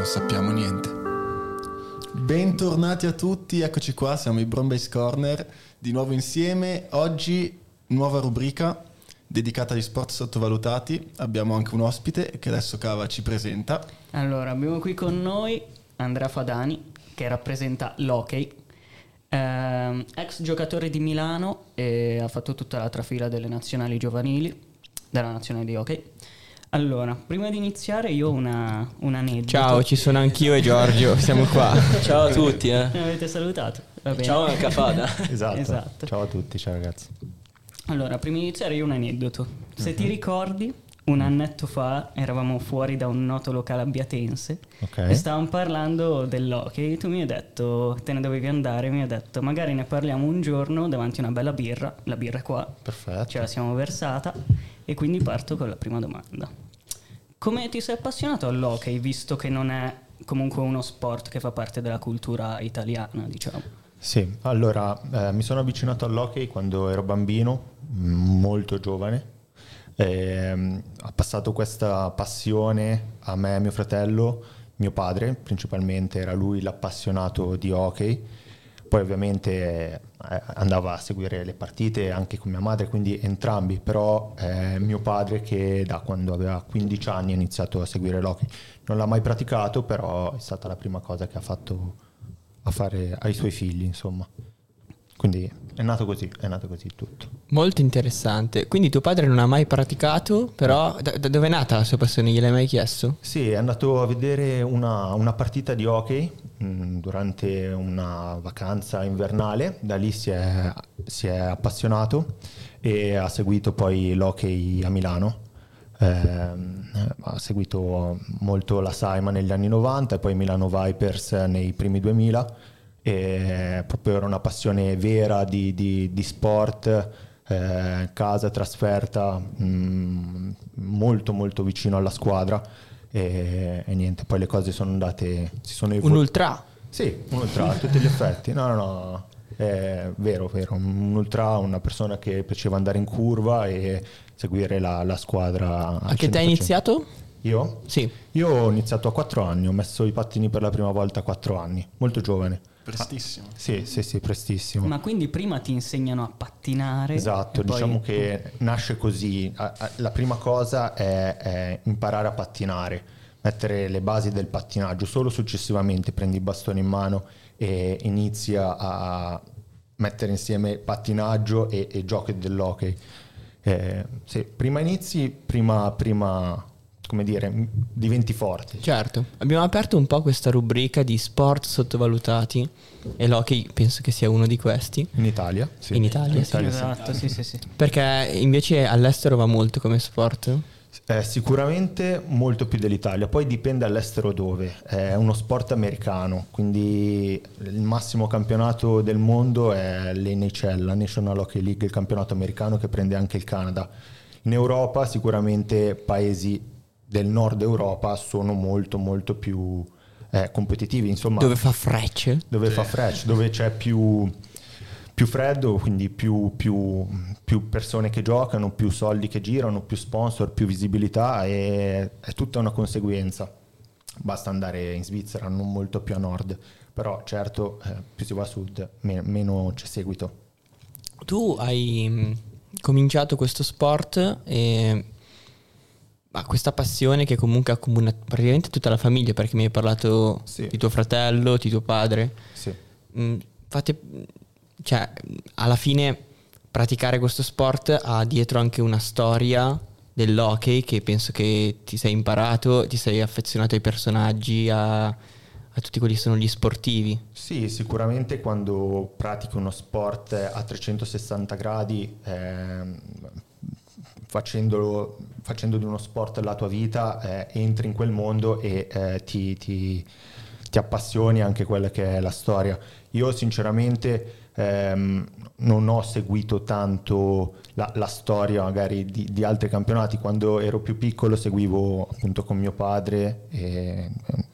non sappiamo niente. Bentornati a tutti, eccoci qua, siamo i Brown Base Corner, di nuovo insieme. Oggi nuova rubrica dedicata agli sport sottovalutati. Abbiamo anche un ospite che adesso Cava ci presenta. Allora, abbiamo qui con noi Andrea Fadani che rappresenta l'hockey, ehm, ex giocatore di Milano e ha fatto tutta la trafila delle nazionali giovanili, della nazionale di hockey. Allora, prima di iniziare io ho una, un aneddoto. Ciao, ci sono anch'io e Giorgio, siamo qua. Ciao a tutti, eh. Mi avete salutato? Va bene. Ciao anche a Fada. Esatto. Esatto. Ciao a tutti, ciao ragazzi. Allora, prima di iniziare io ho un aneddoto. Se ti ricordi, un annetto fa eravamo fuori da un noto locale abbiatense Ok. e stavamo parlando dell'hockey. Tu mi hai detto, te ne dovevi andare, mi hai detto, magari ne parliamo un giorno davanti a una bella birra. La birra è qua, Perfetto. ce la siamo versata e quindi parto con la prima domanda. Come ti sei appassionato all'hockey, visto che non è comunque uno sport che fa parte della cultura italiana, diciamo? Sì, allora eh, mi sono avvicinato all'hockey quando ero bambino, m- molto giovane. Ehm, ha passato questa passione a me e a mio fratello, mio padre principalmente, era lui l'appassionato di hockey. Poi ovviamente eh, andava a seguire le partite anche con mia madre, quindi entrambi, però eh, mio padre che da quando aveva 15 anni ha iniziato a seguire l'hockey. Non l'ha mai praticato, però è stata la prima cosa che ha fatto a fare ai suoi figli, insomma. Quindi è nato così, è nato così tutto. Molto interessante. Quindi tuo padre non ha mai praticato, però da, da dove è nata la sua passione? Gliel'hai mai chiesto? Sì, è andato a vedere una, una partita di hockey mh, durante una vacanza invernale, da lì si è, si è appassionato e ha seguito poi l'hockey a Milano. Ehm, ha seguito molto la Saima negli anni 90 e poi Milano Vipers nei primi 2000 e proprio era una passione vera di, di- di sport, eh, casa, trasferta, mh, molto molto vicino alla squadra e, e niente, poi le cose sono andate, si sono Un evoluate. ultra. Sì, un ultra a tutti gli effetti. No, no, no, è vero, vero. Un ultra, una persona che piaceva andare in curva e seguire la, la squadra. A che età hai 100%. iniziato? Io? Sì. Io ho iniziato a 4 anni, ho messo i pattini per la prima volta a 4 anni, molto giovane. Prestissimo. Sì, sì, sì, prestissimo. Ma quindi prima ti insegnano a pattinare? Esatto, e poi- diciamo che nasce così. La prima cosa è, è imparare a pattinare, mettere le basi del pattinaggio, solo successivamente prendi il bastone in mano e inizi a- a mettere insieme pattinaggio e, e giochi dell'hockey. Eh, sì, prima inizi, prima, prima, come dire, diventi forte. Certo. Abbiamo aperto un po' questa rubrica di sport sottovalutati e l'hockey penso che sia uno di questi. In Italia? Sì. In Italia, sì. Esatto, sì, sì, sì. Perché invece all'estero va molto come sport. Eh, sicuramente molto più dell'Italia, poi dipende all'estero dove. È uno sport americano, quindi il massimo campionato del mondo è l'NHL, la National Hockey League, il campionato americano che prende anche il Canada. In Europa sicuramente paesi del nord Europa sono molto molto più eh, competitivi, insomma Dove fa frecce. dove fa fresh, dove c'è più, più freddo, quindi più, più- più persone che giocano, più soldi che girano, più sponsor, più visibilità e è tutta una conseguenza. Basta andare in Svizzera, non molto più a nord, però certo eh, più si va a sud me- meno c'è seguito. Tu hai mh, cominciato questo sport e ha questa passione che comunque accomuna praticamente tutta la famiglia perché mi hai parlato Sì. di tuo fratello, di tuo padre. Sì. Mm, Fate, cioè, alla fine praticare questo sport ha dietro anche una storia dell'hockey che penso che ti sei imparato, ti sei affezionato ai personaggi, a, a tutti quelli che sono gli sportivi. Sì, sicuramente quando pratichi uno sport a 360 gradi, ehm, facendolo, facendo di uno sport la tua vita, eh, entri in quel mondo e eh, ti, ti- ti appassioni anche quella che è la storia. Io sinceramente ehm, non ho seguito tanto la, la storia magari di, di altri campionati. Quando ero più piccolo seguivo appunto con mio padre, e,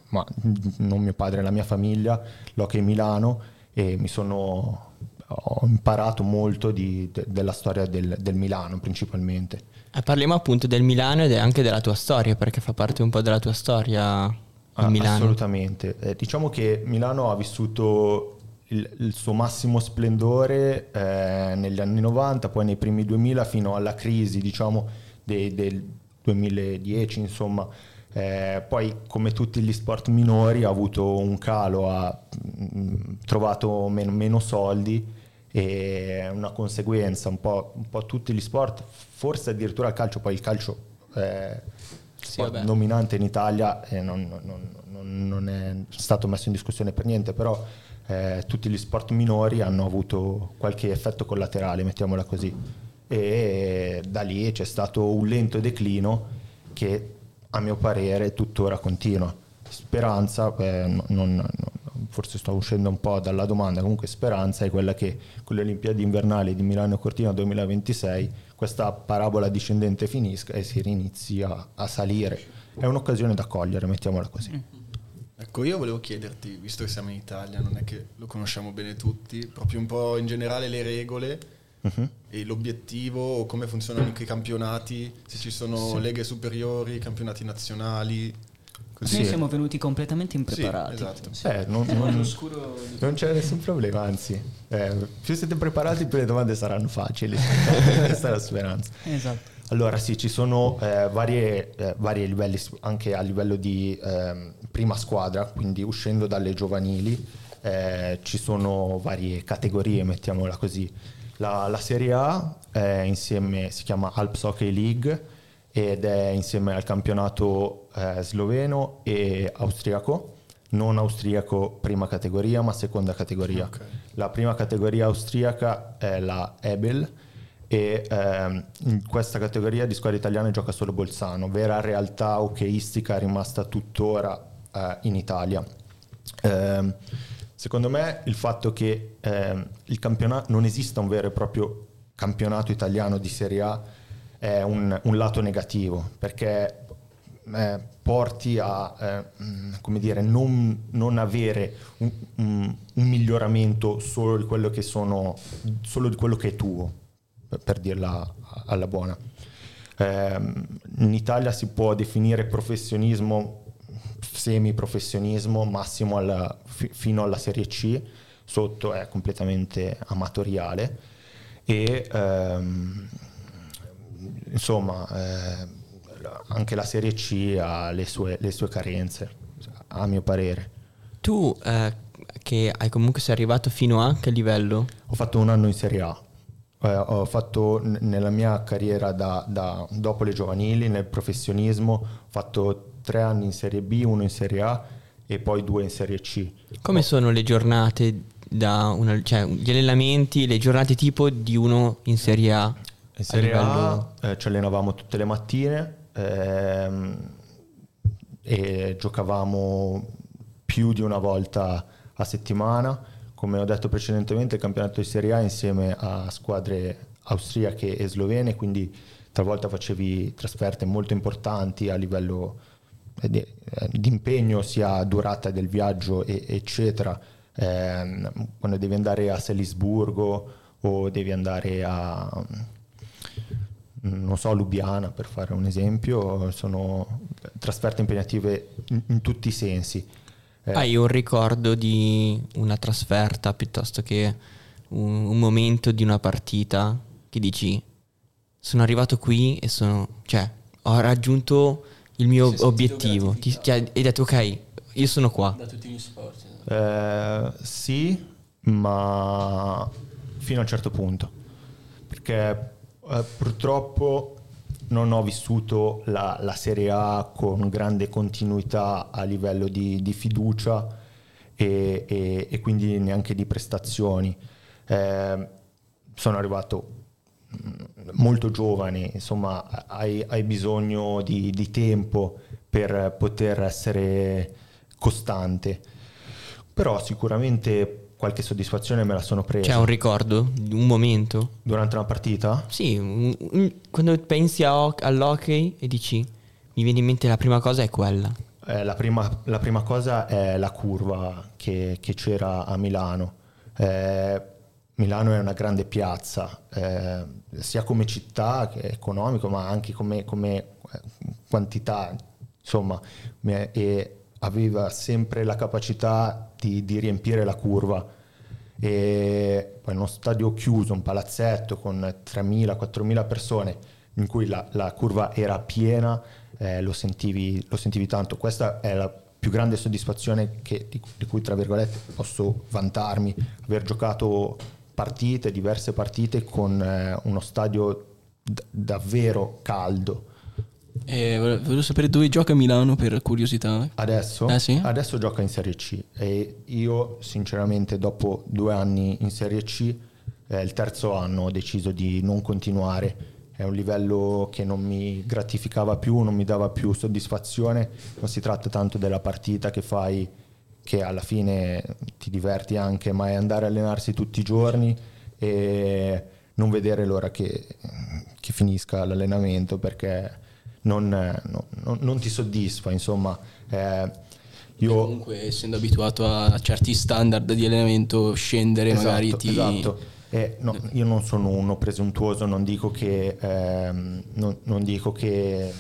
ma non mio padre, la mia famiglia, l'Hockey Milano e mi sono ho imparato molto di- de- della storia del, del Milano principalmente. Eh, parliamo appunto del Milano ed anche della tua storia, perché fa parte un po' della tua storia il Ah, Milano. Assolutamente. Eh, diciamo che Milano ha vissuto il, il suo massimo splendore eh, negli anni 90, poi nei primi 2000 fino alla crisi, diciamo, dei- del 2010, insomma. Eh, poi, come tutti gli sport minori, ha avuto un calo, ha mm, trovato meno, meno soldi e una conseguenza, un po', un po' tutti gli sport, forse addirittura il calcio, poi il calcio è sport vabbè. dominante in Italia e non, non- non- non è stato messo in discussione per niente, però eh, tutti gli sport minori hanno avuto qualche effetto collaterale, mettiamola così. E da lì c'è stato un lento declino che a mio parere tuttora continua. Speranza, eh, non- non- forse sto uscendo un po' dalla domanda, comunque speranza è quella che con le Olimpiadi invernali di Milano e Cortina 2026 questa parabola discendente finisca e si rinizi a, a salire. È un'occasione da cogliere, mettiamola così. Ecco, io volevo chiederti, visto che siamo in Italia, non è che lo conosciamo bene tutti, proprio un po' in generale le regole Mhm. e l'obiettivo, come funzionano anche i campionati, se ci sono leghe superiori, campionati nazionali. Così. Noi siamo venuti completamente impreparati. Sì, esatto. Eh, non, non- non c'è nessun problema, anzi, eh, più siete preparati più le domande saranno facili. Questa è la speranza. Esatto. Allora sì, ci sono eh, varie, eh, vari livelli, anche a livello di ehm, prima squadra, quindi uscendo dalle giovanili, eh, ci sono varie categorie, mettiamola così. La, la Serie A insieme, si chiama Alps Hockey League ed è insieme al campionato eh, sloveno e austriaco, non austriaco prima categoria ma seconda categoria. Ok. La prima categoria austriaca è la Ebel e ehm, in questa categoria di squadre italiane gioca solo Bolzano, vera realtà hockeyistica rimasta tuttora eh, in Italia. Ehm, secondo me il fatto che ehm, il campionato non esista un vero e proprio campionato italiano di Serie A è un, un lato negativo perché eh, porti a eh, mm, dire, non, non avere un, un- un miglioramento solo di quello che sono solo di quello che è tuo per- per dirla alla buona. Ehm, in Italia si può definire professionismo semi-professionismo massimo alla- fi- fino alla Serie C sotto è completamente amatoriale e ehm, insomma eh, anche la Serie C ha le sue, le sue carenze a mio parere Tu eh, che hai comunque sei arrivato fino a che livello? ho fatto un anno in Serie A Eh, ho fatto n- nella mia carriera da, da- dopo le giovanili nel professionismo ho fatto tre anni in Serie B uno in Serie A e poi due in Serie C Come sono le giornate da una, cioè gli allenamenti, le giornate tipo di uno in Serie A? In Serie a A livello- eh, ci allenavamo tutte le mattine ehm, e giocavamo più di una volta a settimana. Come ho detto precedentemente, il campionato di Serie A insieme a squadre austriache e slovene, quindi talvolta facevi trasferte molto importanti a livello eh, di, eh, di impegno, sia durata del viaggio, e- eccetera. Ehm, quando devi andare a Salisburgo o devi andare a non so, Lubiana per fare un esempio, sono trasferte impegnative in, in tutti i sensi. Eh, Hai un ricordo di una trasferta piuttosto che un, un momento di una partita che dici sono arrivato qui e sono, cioè, ho raggiunto il mio sentito obiettivo. Ti, gratificato. cioè, hai detto ok, io sono qua. Da tutti gli sport. Eh, sì, ma fino a un certo punto, perché eh, purtroppo non ho vissuto la, la Serie A con grande continuità a livello di, di fiducia e, e- e quindi neanche di prestazioni. Eh, sono arrivato mm, molto giovane, insomma hai, hai bisogno di, di tempo per poter essere costante. Però sicuramente qualche soddisfazione me la sono presa. C'è un ricordo, un momento. Durante una partita? Sì, un- un- quando pensi a ho- all'hockey e dici mi viene in mente la prima cosa è quella. Eh, la, prima, la prima cosa è la curva che, che c'era a Milano. Eh, Milano è una grande piazza, eh, sia come città che economico, ma anche come, come eh, quantità, insomma, e aveva sempre la capacità di, di riempire la curva. E poi uno stadio chiuso, un palazzetto con 3.000-4.000 persone in cui la, la curva era piena, eh, lo, sentivi, lo, sentivi, tanto. Questa è la più grande soddisfazione che, di, di, cui, tra virgolette, posso vantarmi, aver giocato partite, diverse partite con eh, uno stadio d- davvero caldo. Eh, volevo sapere dove gioca Milano per curiosità. Adesso? Ah, sì? Adesso gioca in Serie C e io sinceramente dopo due anni in Serie C, eh, il terzo anno ho deciso di non continuare è un livello che non mi gratificava più, non mi dava più soddisfazione, non si tratta tanto della partita che fai, che alla fine ti diverti anche, ma è andare a allenarsi tutti i giorni e non vedere l'ora che, che finisca l'allenamento perché non, non, non ti soddisfa, insomma. Eh, io... Comunque, essendo abituato a certi standard di allenamento, scendere esatto, magari ti... Esatto eh, no, io non sono uno presuntuoso, non dico che, ehm, non, non dico che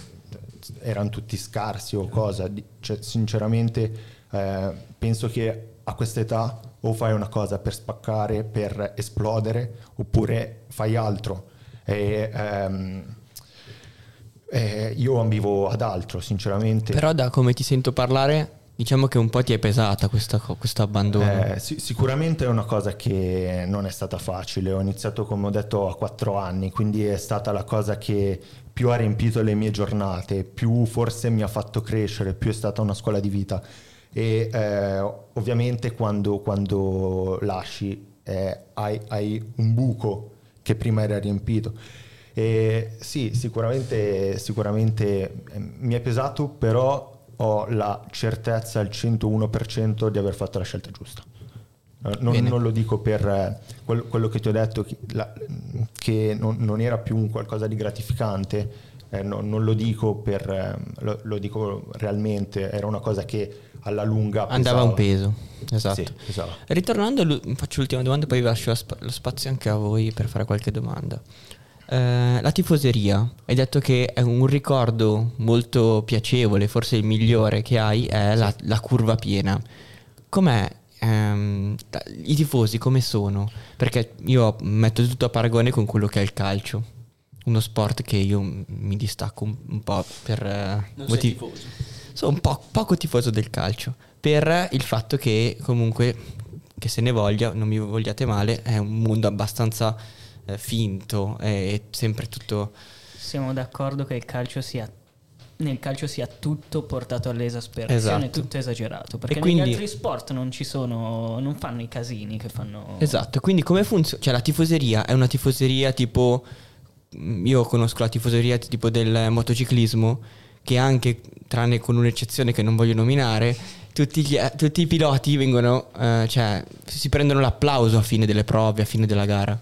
erano tutti scarsi o cosa, cioè, sinceramente eh, penso che a questa età o fai una cosa per spaccare, per esplodere, oppure fai altro. E, ehm, eh, io ambivo ad altro, sinceramente. Però da come ti sento parlare Diciamo che un po' ti è pesata questa, questo abbandono. Eh, sì, sicuramente è una cosa che non è stata facile. Ho iniziato, come ho detto, a quattro anni, quindi è stata la cosa che più ha riempito le mie giornate, più forse mi ha fatto crescere, più è stata una scuola di vita. E eh, ovviamente quando, quando lasci eh, hai, hai un buco che prima era riempito. E sì, sicuramente, sicuramente eh, mi è pesato, però ho la certezza al 101% di aver fatto la scelta giusta. Eh, non, non lo dico per eh, quello, che ti ho detto, che, la, che non, non, era più un qualcosa di gratificante, eh, no, non lo dico per, eh, lo, lo, dico realmente, era una cosa che alla lunga... Andava un peso, esatto. Sì, esatto. Ritornando, faccio l'ultima domanda, poi vi lascio lo spazio anche a voi per fare qualche domanda. Eh, la tifoseria, hai detto che è un ricordo molto piacevole, forse il migliore che hai è la, la curva piena. Com'è? Ehm, I tifosi come sono? Perché io metto tutto a paragone con quello che è il calcio, uno sport che io mi distacco un, un po' per uh, motivi. Sono un po' poco tifoso del calcio, per il fatto che comunque, che se ne voglia, non mi vogliate male, è un mondo abbastanza eh, finto, è sempre tutto... Siamo d'accordo che il calcio sia nel calcio sia tutto portato all'esasperazione, esatto. tutto esagerato. Perché quindi, negli altri sport non ci sono, non fanno i casini che fanno. Esatto, quindi come funziona? Cioè la tifoseria è una tifoseria tipo. Mm, io conosco la tifoseria tipo del motociclismo, che anche, tranne con un'eccezione che non voglio nominare, tutti, gli, tutti i piloti vengono, eh, cioè si prendono l'applauso a fine delle prove, a fine della gara.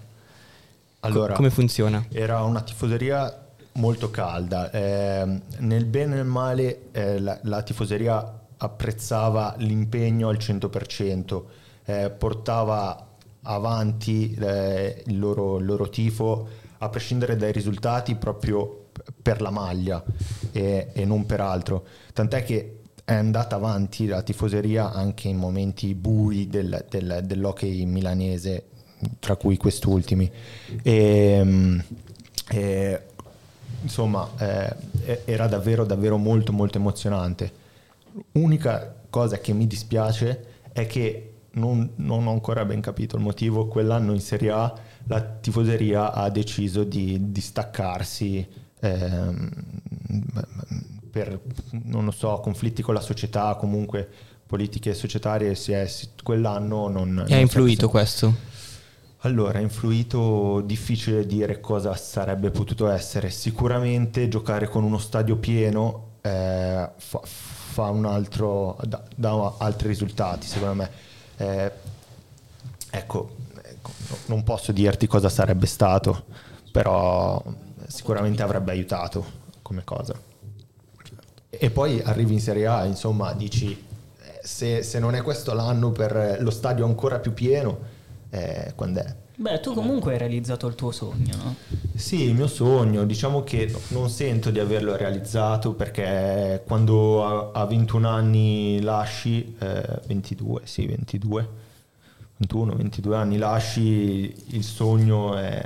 Allora, come funziona? Era una tifoseria molto calda. Eh, nel bene e nel male eh, la, la, tifoseria apprezzava l'impegno al 100%, eh, portava avanti eh, il loro, il, loro, tifo a prescindere dai risultati proprio per la maglia e, e non per altro. Tant'è che è andata avanti la tifoseria anche in momenti bui del, del, dell'hockey milanese tra cui quest'ultimi. E, ehm, e, insomma, eh, era davvero, davvero molto, molto emozionante. Unica cosa che mi dispiace è che non, non, ho ancora ben capito il motivo. Quell'anno in Serie A la tifoseria ha deciso di, di staccarsi ehm, per, non lo so, conflitti con la società, comunque politiche societarie. È, quell'anno non... E ha influito questo? Allora, influito, difficile dire cosa sarebbe potuto essere. Sicuramente giocare con uno stadio pieno eh, fa, fa, un altro, dà, dà, altri risultati, secondo me. Eh, ecco, ecco, non posso dirti cosa sarebbe stato, però sicuramente avrebbe aiutato come cosa. E poi arrivi in Serie A, insomma, dici, eh, se, se non è questo l'anno per lo stadio ancora più pieno, eh, quando è. Beh, tu comunque hai realizzato il tuo sogno, no? Sì, il mio sogno, diciamo che non sento di averlo realizzato perché quando a, a 21 anni lasci, eh, 22, sì, 22, 21, 22 anni lasci, il sogno è,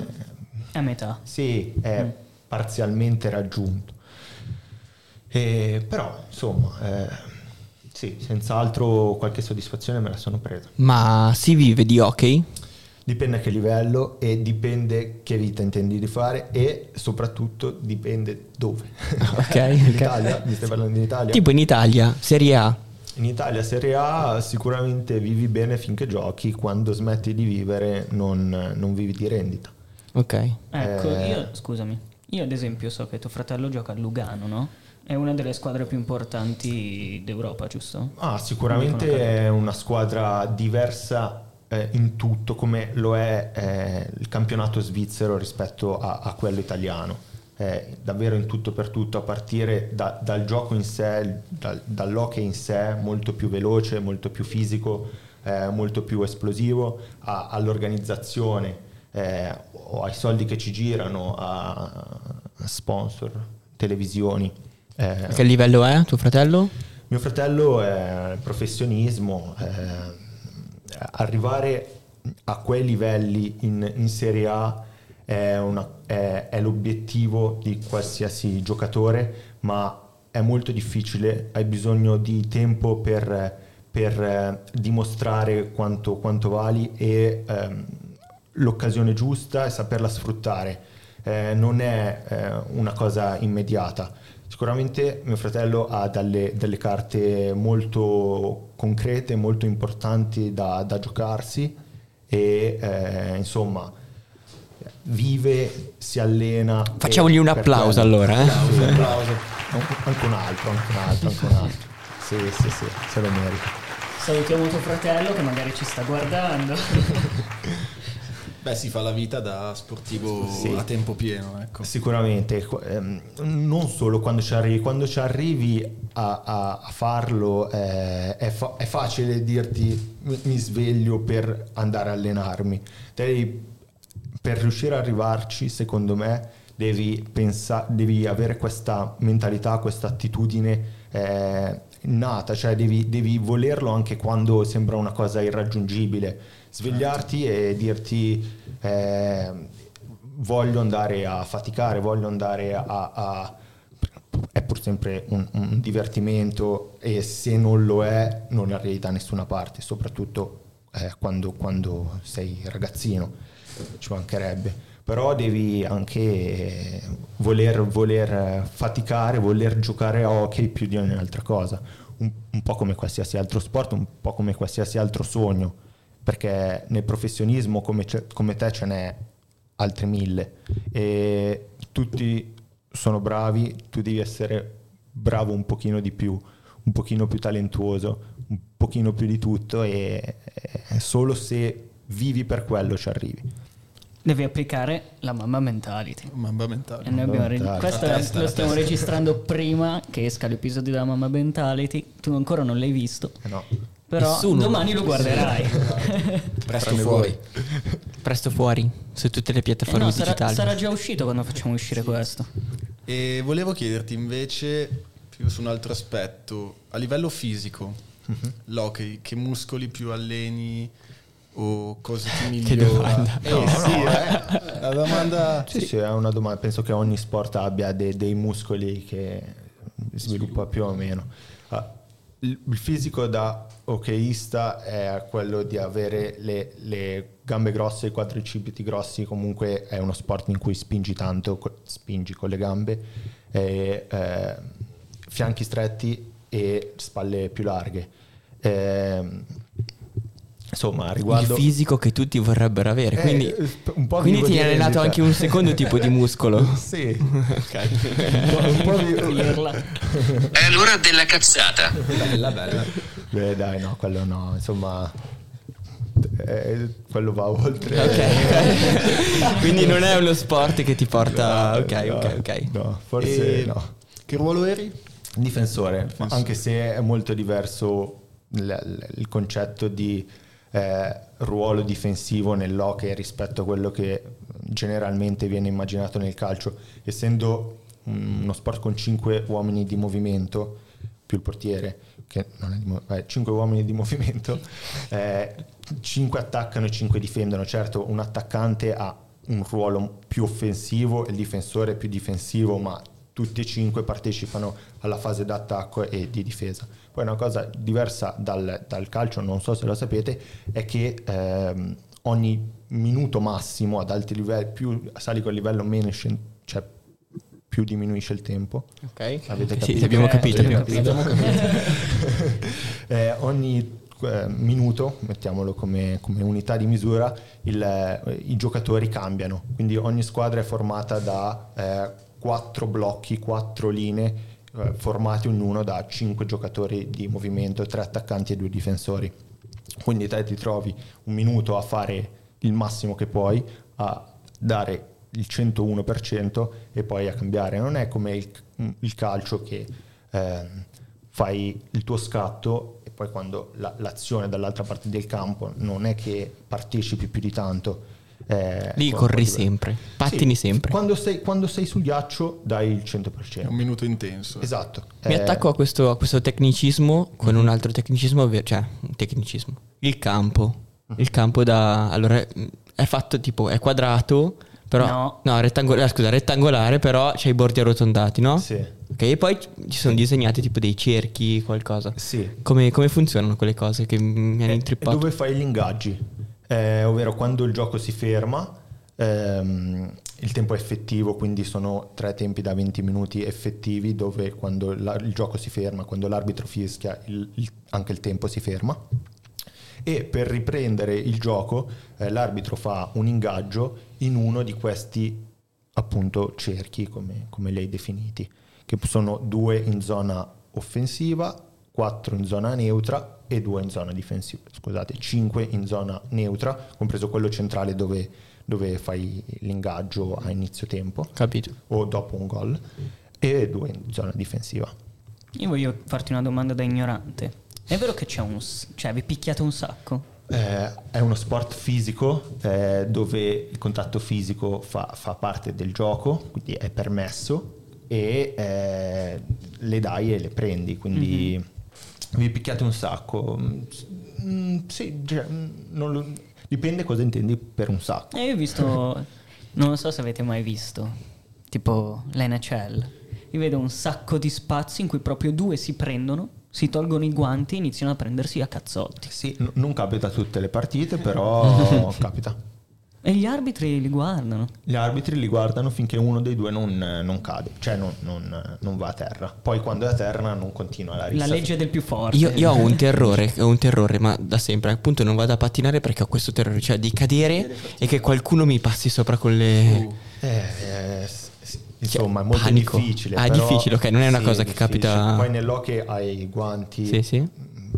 A metà. sì, è Mm. parzialmente raggiunto. E, però, insomma, eh, sì, senz'altro qualche soddisfazione me la sono presa. Ma si vive di hockey? Dipende a che livello e dipende che vita intendi di fare e soprattutto dipende dove. Ok, in ok. Italia, mi stai parlando in Italia? Tipo in Italia, Serie A. In Italia Serie A sicuramente vivi bene finché giochi, quando smetti di vivere non, non vivi di rendita. Ok. Ecco, Eh. io, scusami, io ad esempio so che tuo fratello gioca a Lugano, no? È una delle squadre più importanti d'Europa, giusto? Ah, sicuramente è una squadra diversa eh, in tutto come lo è eh, il campionato svizzero rispetto a, a quello italiano. È davvero in tutto per tutto, a partire da- dal gioco in sé, dal, dall'hockey in sé, molto più veloce, molto più fisico, eh, molto più esplosivo, a- all'organizzazione, eh, o ai soldi che ci girano, a, a sponsor, televisioni. eh, Che livello è tuo fratello? mio fratello è professionismo, eh, arrivare a quei livelli in, in Serie A è, una- è- è l'obiettivo di qualsiasi giocatore, ma è molto difficile, hai bisogno di tempo per, per, eh, dimostrare quanto, quanto vali e ehm, l'occasione giusta e saperla sfruttare. Eh, non è eh, una cosa immediata. Sicuramente mio fratello ha delle, delle carte molto concrete, molto importanti da, da giocarsi e eh, insomma vive, si allena. Facciamogli un applauso allora, eh? Sì, applauso. Anche un altro, anche un altro, anche un altro. Sì, sì, sì, se lo merita. Salutiamo tuo fratello che magari ci sta guardando. Beh, si fa la vita da sportivo Sì. a tempo pieno, ecco. Sicuramente, ehm, non solo quando ci arrivi, quando ci arrivi a, a- a farlo eh, è, fa- è facile dirti mi, sveglio per andare a allenarmi. Devi- per riuscire ad arrivarci, secondo me, devi, pensa- devi avere questa mentalità, questa attitudine eh, innata, cioè devi, devi volerlo anche quando sembra una cosa irraggiungibile. Svegliarti e dirti eh, voglio andare a faticare, voglio andare a... a- è pur sempre un, un divertimento e se non lo è non arrivi da nessuna parte, soprattutto eh, quando, quando sei ragazzino, ci mancherebbe. Però devi anche eh, voler, voler faticare, voler giocare a hockey più di ogni altra cosa, un, un po' come qualsiasi altro sport, un po' come qualsiasi altro sogno, perché nel professionismo come, come te ce n'è altri mille e tutti sono bravi, tu devi essere bravo un pochino di più, un pochino più talentuoso, un pochino più di tutto e, e solo se vivi per quello ci arrivi. Devi applicare la mamma mentality. Mamba mentale. E noi abbiamo Mentality. questo La testa, lo stiamo testa. registrando prima che esca l'episodio della mamma mentality. Tu ancora non l'hai visto, Eh no. Però Nessuno. domani lo guarderai. Presto fuori. Presto fuori su tutte le Eh piattaforme no, sarà, digitali. sarà già uscito quando facciamo uscire questo. E volevo chiederti invece, più su un altro aspetto, a livello fisico, Mhm. l'hockey, che muscoli più alleni o cosa ti Che migliora? domanda. Eh, sì, eh. La domanda... Sì, sì, è una domanda. Penso che ogni sport abbia de- dei muscoli che sviluppa più o meno. Ah, il fisico da hockeyista è quello di avere le, le gambe grosse, i quadricipiti grossi, comunque è uno sport in cui spingi tanto, spingi con le gambe, e, eh, fianchi stretti e spalle più larghe. Ehm, insomma, Il riguardo... fisico che tutti vorrebbero avere. Eh, Quindi, un po' quindi ti di hai allenato anche un secondo tipo di muscolo. Sì. ok. un po' vi- Dirla. È l'ora della cazzata. Bella, bella. Beh, dai, no, quello no, insomma, eh, quello va oltre. Ok. quindi non è uno sport che ti porta. No, ok, no, ok, ok. No, forse E no. Che ruolo eri? Difensore, ma anche se è molto diverso il, il concetto di eh, ruolo difensivo nell'hockey rispetto a quello che generalmente viene immaginato nel calcio, essendo un- uno sport con 5 uomini di movimento più il portiere, che non è di mo- eh, 5 uomini di movimento, 5 attaccano e 5 difendono. Certo, un attaccante ha un ruolo più offensivo e il difensore più difensivo, ma tutti e cinque partecipano alla fase d'attacco e di difesa. Poi una cosa diversa dal, dal calcio, non so se lo sapete, è che ehm, ogni minuto massimo ad alti livelli, più sali col livello meno cioè più diminuisce il tempo. Ok. Avete Sì, capito? abbiamo Eh, capito. abbiamo abbiamo Eh, ogni eh, minuto, mettiamolo come, come unità di misura, il, eh, i giocatori cambiano. Quindi ogni squadra è formata da eh, quattro blocchi, quattro linee, formati ognuno da cinque giocatori di movimento, tre attaccanti e due difensori. Quindi te ti trovi un minuto a fare il massimo che puoi, a dare il 101% e poi a cambiare. Non è come il, il calcio che ehm, fai il tuo scatto e poi quando la- l'azione dall'altra parte del campo non è che partecipi più di tanto. Eh, Lì corri sempre, pattini Sì, sempre. Quando sei, quando sei sul ghiaccio dai il 100%. È un minuto intenso. Esatto. Mi Eh, attacco a questo, a questo tecnicismo con un altro tecnicismo, cioè un tecnicismo. Il campo. Il campo da... Allora, è fatto tipo, è quadrato, però... No. rettangolare, scusa, rettangolare, però c'è i bordi arrotondati, no? Sì. Ok, e poi ci sono disegnati tipo dei cerchi, qualcosa. Sì. Come, come funzionano quelle cose che mi hanno E- intrippato? E dove fai gli ingaggi? Eh, ovvero quando il gioco si ferma, ehm, il tempo è effettivo, quindi sono tre tempi da 20 minuti effettivi dove quando la- il gioco si ferma, quando l'arbitro fischia, il- il- anche il tempo si ferma. E per riprendere il gioco eh, l'arbitro fa un ingaggio in uno di questi appunto cerchi come, come li hai definiti, che sono due in zona offensiva, quattro in zona neutra e due in zona difensiva, scusate, cinque in zona neutra, compreso quello centrale dove, dove fai l'ingaggio a inizio tempo Capito. o dopo un gol, e due in zona difensiva. Io voglio farti una domanda da ignorante. È vero che c'è un... cioè vi picchiate un sacco? Eh, è uno sport fisico eh, dove il contatto fisico fa, fa parte del gioco, quindi è permesso e eh, le dai e le prendi, quindi vi picchiate un sacco. Mm, sì, cioè, mm, lo- dipende cosa intendi per un sacco. E io ho visto... non so se avete mai visto, tipo l'NHL. Io vedo un sacco di spazi in cui proprio due si prendono, si tolgono i guanti e iniziano a prendersi a cazzotti. Sì, n- non capita a tutte le partite, però capita. E gli arbitri li guardano. Gli arbitri li guardano finché uno dei due non, non cade, cioè non, non- non va a terra. Poi quando è a terra non continua la La rissa. legge del più forte. Io, io ho un terrore, ho un terrore, ma da sempre. Appunto, non vado a pattinare perché ho questo terrore, cioè di cadere e che qualcuno mi passi sopra con le. Eh, eh, s- s- insomma, è molto panico. difficile. Ah, è però- difficile, ok, non è una sì, cosa che capita- Poi nell'hockey hai i guanti. Sì, sì.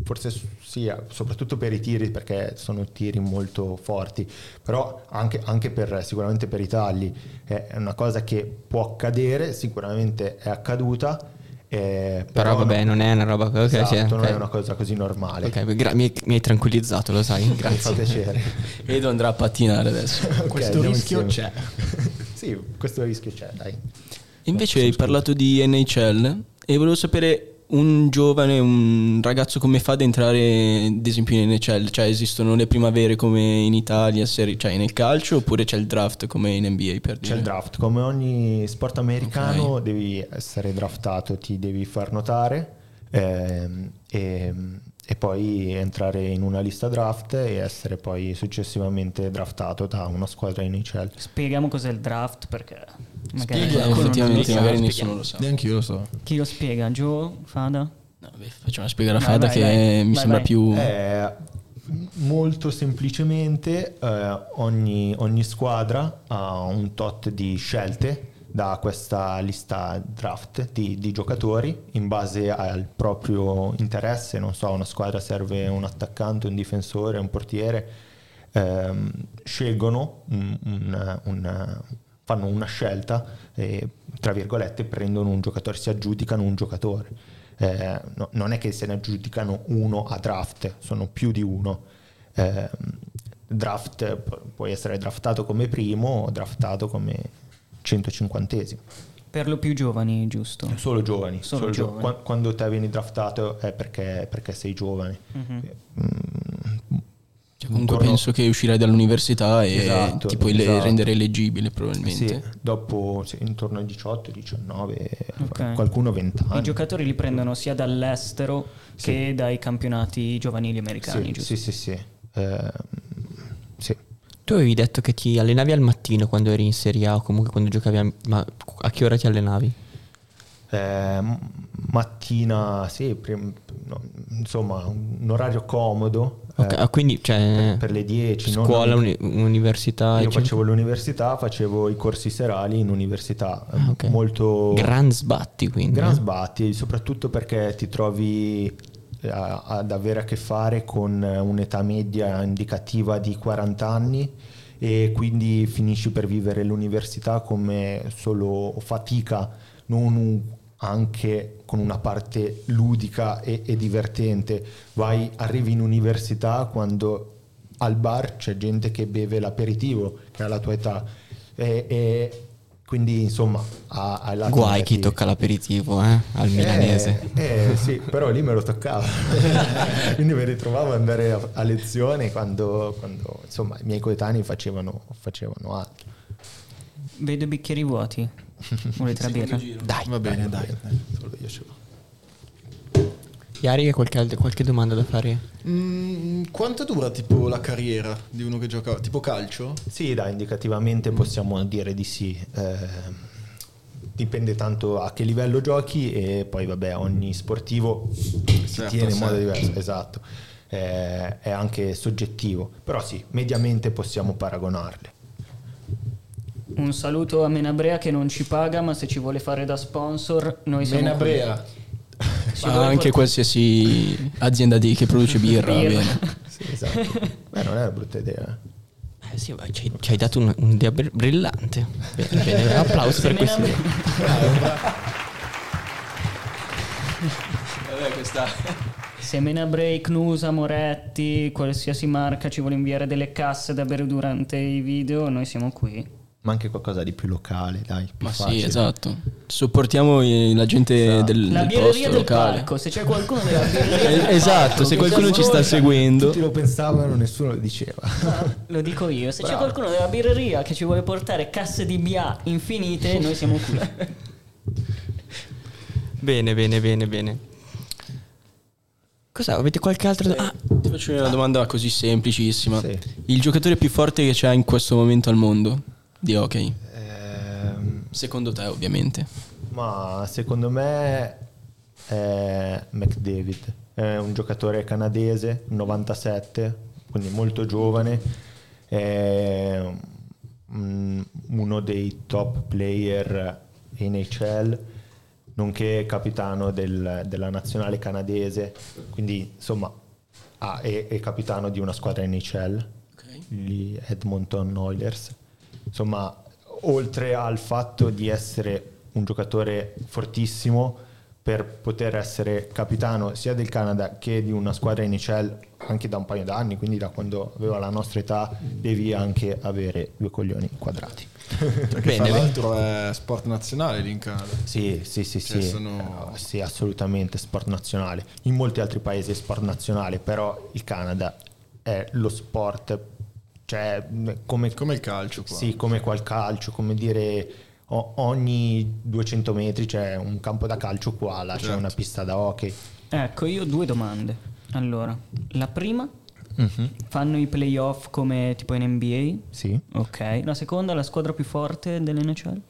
Forse sì, soprattutto per i tiri, perché sono tiri molto forti, però anche, anche per, sicuramente per i tagli è una cosa che può accadere, sicuramente è accaduta. eh, Però, vabbè, non è una roba. Ok, esatto, sì, non ok. è una cosa così normale. Ok, gra- mi, mi hai tranquillizzato, lo sai. Mi fa Grazie. piacere. Edo andrà a pattinare adesso. Questo rischio insieme. c'è. sì, questo rischio c'è, dai. Invece hai parlato di NHL e volevo sapere un giovane, un ragazzo come fa ad entrare ad esempio in NHL? Cioè esistono le primavere come in Italia, serie- cioè nel calcio oppure c'è il draft come in NBA per dire? C'è il draft, come ogni sport americano devi essere draftato, ti devi far notare ehm, e, e poi entrare in una lista draft e essere poi successivamente draftato da una squadra NHL. Spieghiamo cos'è il draft perché magari lo effettivamente magari nessuno lo sa. Neanche io lo so. Chi lo spiega? Joe? Fada? No, beh, facciamo spiegare a Fada vai, che vai. mi Vai, sembra vai. più... Eh, molto semplicemente eh, ogni, ogni squadra ha un tot di scelte da questa lista draft di, di giocatori in base al proprio interesse, non so, una squadra serve un attaccante, un difensore, un portiere, ehm, scelgono un- un- un- fanno una scelta e tra virgolette prendono un giocatore, si aggiudicano un giocatore. Eh, no- non è che se ne aggiudicano uno a draft, sono più di uno. ehm, draft, pu- puoi essere draftato come primo o draftato come 150esimo. Per lo più giovani, giusto? Solo giovani. Solo gio- giovani. qua- quando te vieni draftato è perché, perché sei giovane. Mhm. Mm, Cioè, comunque intorno- penso che uscirai dall'università e Esatto, ti puoi le- esatto. rendere eleggibile probabilmente. Sì, dopo sì, intorno ai 18, 19, Ok. qualcuno 20 I anni. giocatori li prendono sia dall'estero Sì. che dai campionati giovanili americani, Sì, giusto? sì, sì, sì. Sì. Tu avevi detto che ti allenavi al mattino quando eri in Serie A o comunque quando giocavi a... Ma a che ora ti allenavi? Ehm, mattina, sì, prim- no, insomma, un orario comodo. Ok, eh, ah, quindi cioè... per, per le 10. non- Scuola, non- uni- università... Io facevo l'università, facevo i corsi serali in università, Ah, ok. molto Gran sbatti quindi. gran eh? sbatti, soprattutto perché ti trovi eh, a- ad avere a che fare con un'età media indicativa di 40 anni e quindi finisci per vivere l'università come solo fatica, non un- anche con una parte ludica e, e divertente. Vai, arrivi in università quando al bar c'è gente che beve l'aperitivo, che ha la tua età. E, e quindi insomma ha, ha Guai chi tocca l'aperitivo, eh? Al milanese. Eh, eh, sì, però lì me lo toccava. Quindi mi ritrovavo ad andare a, a lezione quando, quando, insomma i miei coetanei facevano, facevano altro. Vedo i bicchieri vuoti. Volete la birra? Dai, va bene, dai. Solo io ce l'ho. Iari, hai qualche, qualche domanda da fare? Mm, quanto dura tipo la carriera di uno che gioca tipo calcio? Sì, dai, indicativamente possiamo dire di sì. Eh, dipende tanto a che livello giochi e poi vabbè ogni sportivo si Certo, tiene in modo certo. diverso, esatto. Eh, è anche soggettivo, però sì, mediamente possiamo paragonarle. Un saluto a Menabrea che non ci paga, ma se ci vuole fare da sponsor, noi siamo Menabrea. qui. Ma anche port- qualsiasi azienda di- che produce birra, Birra. bene. Sì, esatto. Beh, non è una brutta idea. Eh sì, ma ci, ci hai dato un- un'idea br- brillante. Bene, bene, applauso per questo. Vabbè, questa... Se Menabrea, Cnusa, Moretti, qualsiasi marca ci vuole inviare delle casse da bere durante i video, noi siamo qui. Ma anche qualcosa di più locale, dai. Più Ma sì, facile. esatto. Supportiamo la gente Esatto. del, La del birreria posto del locale. palco, se c'è qualcuno della birreria esatto, palco se qualcuno ci sta seguendo. Tutti lo pensavano, nessuno lo diceva. Ah, Lo dico io, se c'è Bravo. qualcuno della birreria che ci vuole portare casse di BA infinite, noi siamo qui. Bene, bene, bene, bene. Cosa? Avete qualche altra domanda? Ah, Ti faccio una domanda così semplicissima. Sì. Il giocatore più forte che c'è in questo momento al mondo di hockey? Ehm, Secondo te, ovviamente. ma secondo me è McDavid. È un giocatore canadese, 97, quindi molto giovane. È uno dei top player NHL, nonché capitano del- della nazionale canadese. Quindi insomma ah, è, è capitano di una squadra NHL. gli Edmonton Oilers. Insomma, oltre al fatto di essere un giocatore fortissimo per poter essere capitano sia del Canada che di una squadra NHL anche da un paio d'anni, quindi da quando aveva la nostra età devi anche avere due coglioni quadrati. Perché Bene, bene. l'altro è sport nazionale lì in Canada. Sì, sì, sì, Cioè, sì, sono- Eh, sì, assolutamente sport nazionale. In molti altri paesi è sport nazionale, però il Canada è lo sport, cioè come, Come il calcio qua. Sì, come qual calcio, come dire ogni 200 metri c'è un campo da calcio qua, là c'è Certo. una pista da hockey. Ecco, io ho due domande. Allora, la prima, Mhm. fanno i playoff come tipo in NBA? Sì, Ok. La seconda, la squadra più forte dell'NHL?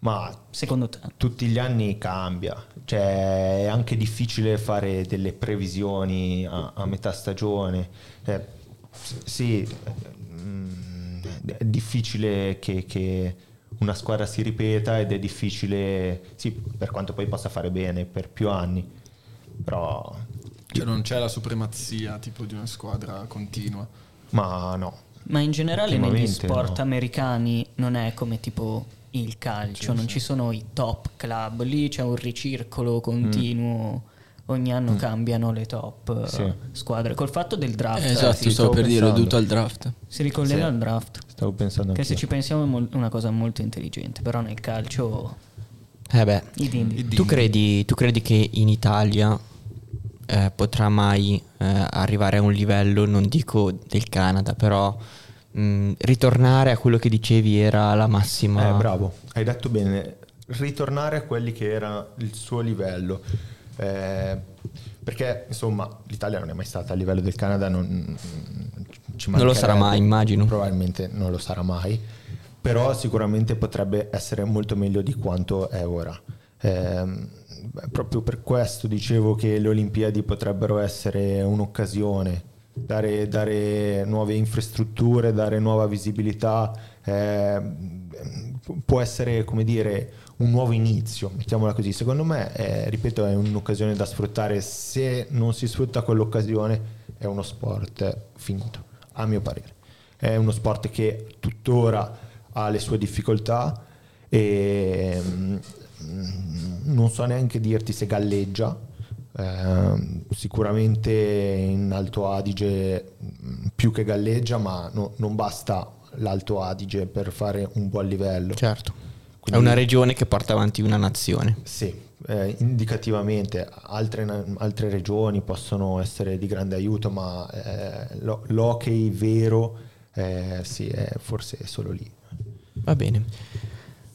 ma Secondo te? tutti gli anni cambia, cioè è anche difficile fare delle previsioni a, a metà stagione. Eh, sì, mm, è difficile che, che una squadra si ripeta ed è difficile, sì, per quanto poi possa fare bene per più anni, però Cioè non c'è la supremazia tipo di una squadra continua. ma no. Ma in generale negli sport no. americani non è come tipo il calcio, non ci sono i top club, lì c'è un ricircolo continuo ogni anno cambiano le top eh, Sì. squadre. Col fatto del draft, Eh, esatto, sì, stavo per dire, pensando. dovuto al draft. si ricollega Sì. al draft. Stavo pensando Che se anch'io. ci pensiamo è mol- una cosa molto intelligente, però nel calcio Eh beh, i dindi. tu credi, tu credi che in Italia eh, potrà mai eh, arrivare a un livello, non dico del Canada, però mh, ritornare a quello che dicevi era la massima... Eh, bravo, hai detto bene. Ritornare a quelli che era il suo livello. Eh, perché insomma l'Italia non è mai stata a livello del Canada, non, ci Non lo sarà mai, immagino. Probabilmente non lo sarà mai, però sicuramente potrebbe essere molto meglio di quanto è ora. Beh, proprio per questo dicevo che le Olimpiadi potrebbero essere un'occasione, dare, dare nuove infrastrutture, dare nuova visibilità, ehm, può essere come dire un nuovo inizio, mettiamola così. Secondo me, eh, ripeto, è un'occasione da sfruttare. Se non si sfrutta quell'occasione, è uno sport finito, a mio parere. È uno sport che tuttora ha le sue difficoltà e mm, non so neanche dirti se galleggia. Ehm, sicuramente in Alto Adige mm, più che galleggia, ma no- non basta l'Alto Adige per fare un buon livello. Certo. Quindi- È una regione che porta avanti una nazione. Sì, eh, indicativamente altre, altre regioni possono essere di grande aiuto, ma eh, lo- l'hockey vero eh, sì, è forse solo lì. Va bene.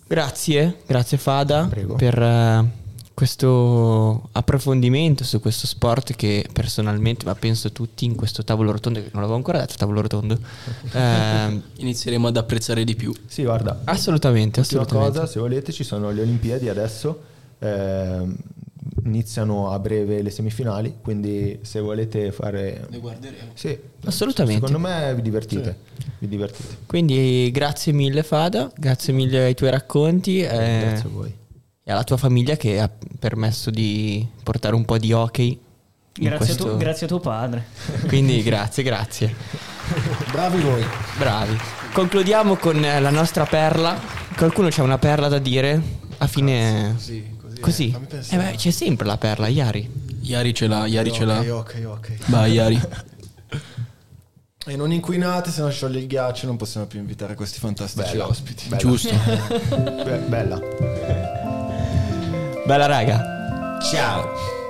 Grazie, grazie Fada Prego. per eh, questo approfondimento su questo sport che personalmente, ma penso tutti in questo tavolo rotondo, che non l'avevo ancora detto tavolo rotondo, ehm, Inizieremo ad apprezzare di più. Sì, guarda, assolutamente, assolutamente. cosa, se volete, ci sono le Olimpiadi adesso, ehm, iniziano a breve le semifinali, quindi se volete fare... Le guarderemo. Sì, Assolutamente. Secondo me vi divertite, vi divertite. Quindi grazie mille Fada, grazie mille ai tuoi racconti eh, Grazie a voi. E alla tua famiglia che ha permesso di portare un po' di hockey. in Grazie, a questo- tu- grazie a tuo padre. Quindi grazie, grazie. Bravi voi. Bravi. Concludiamo con eh, la nostra perla. Qualcuno c'ha una perla da dire? A fine... Sì, così. Così. Eh beh, c'è sempre la perla, Iari. Iari ce l'ha, Iari ce l'ha. Ok, ok, ok. Vai, Iari. E non inquinate, se no scioglie il ghiaccio, non possiamo più invitare questi fantastici Bella. ospiti. Bella. Giusto. Be- bella. Bella raga. Ciao.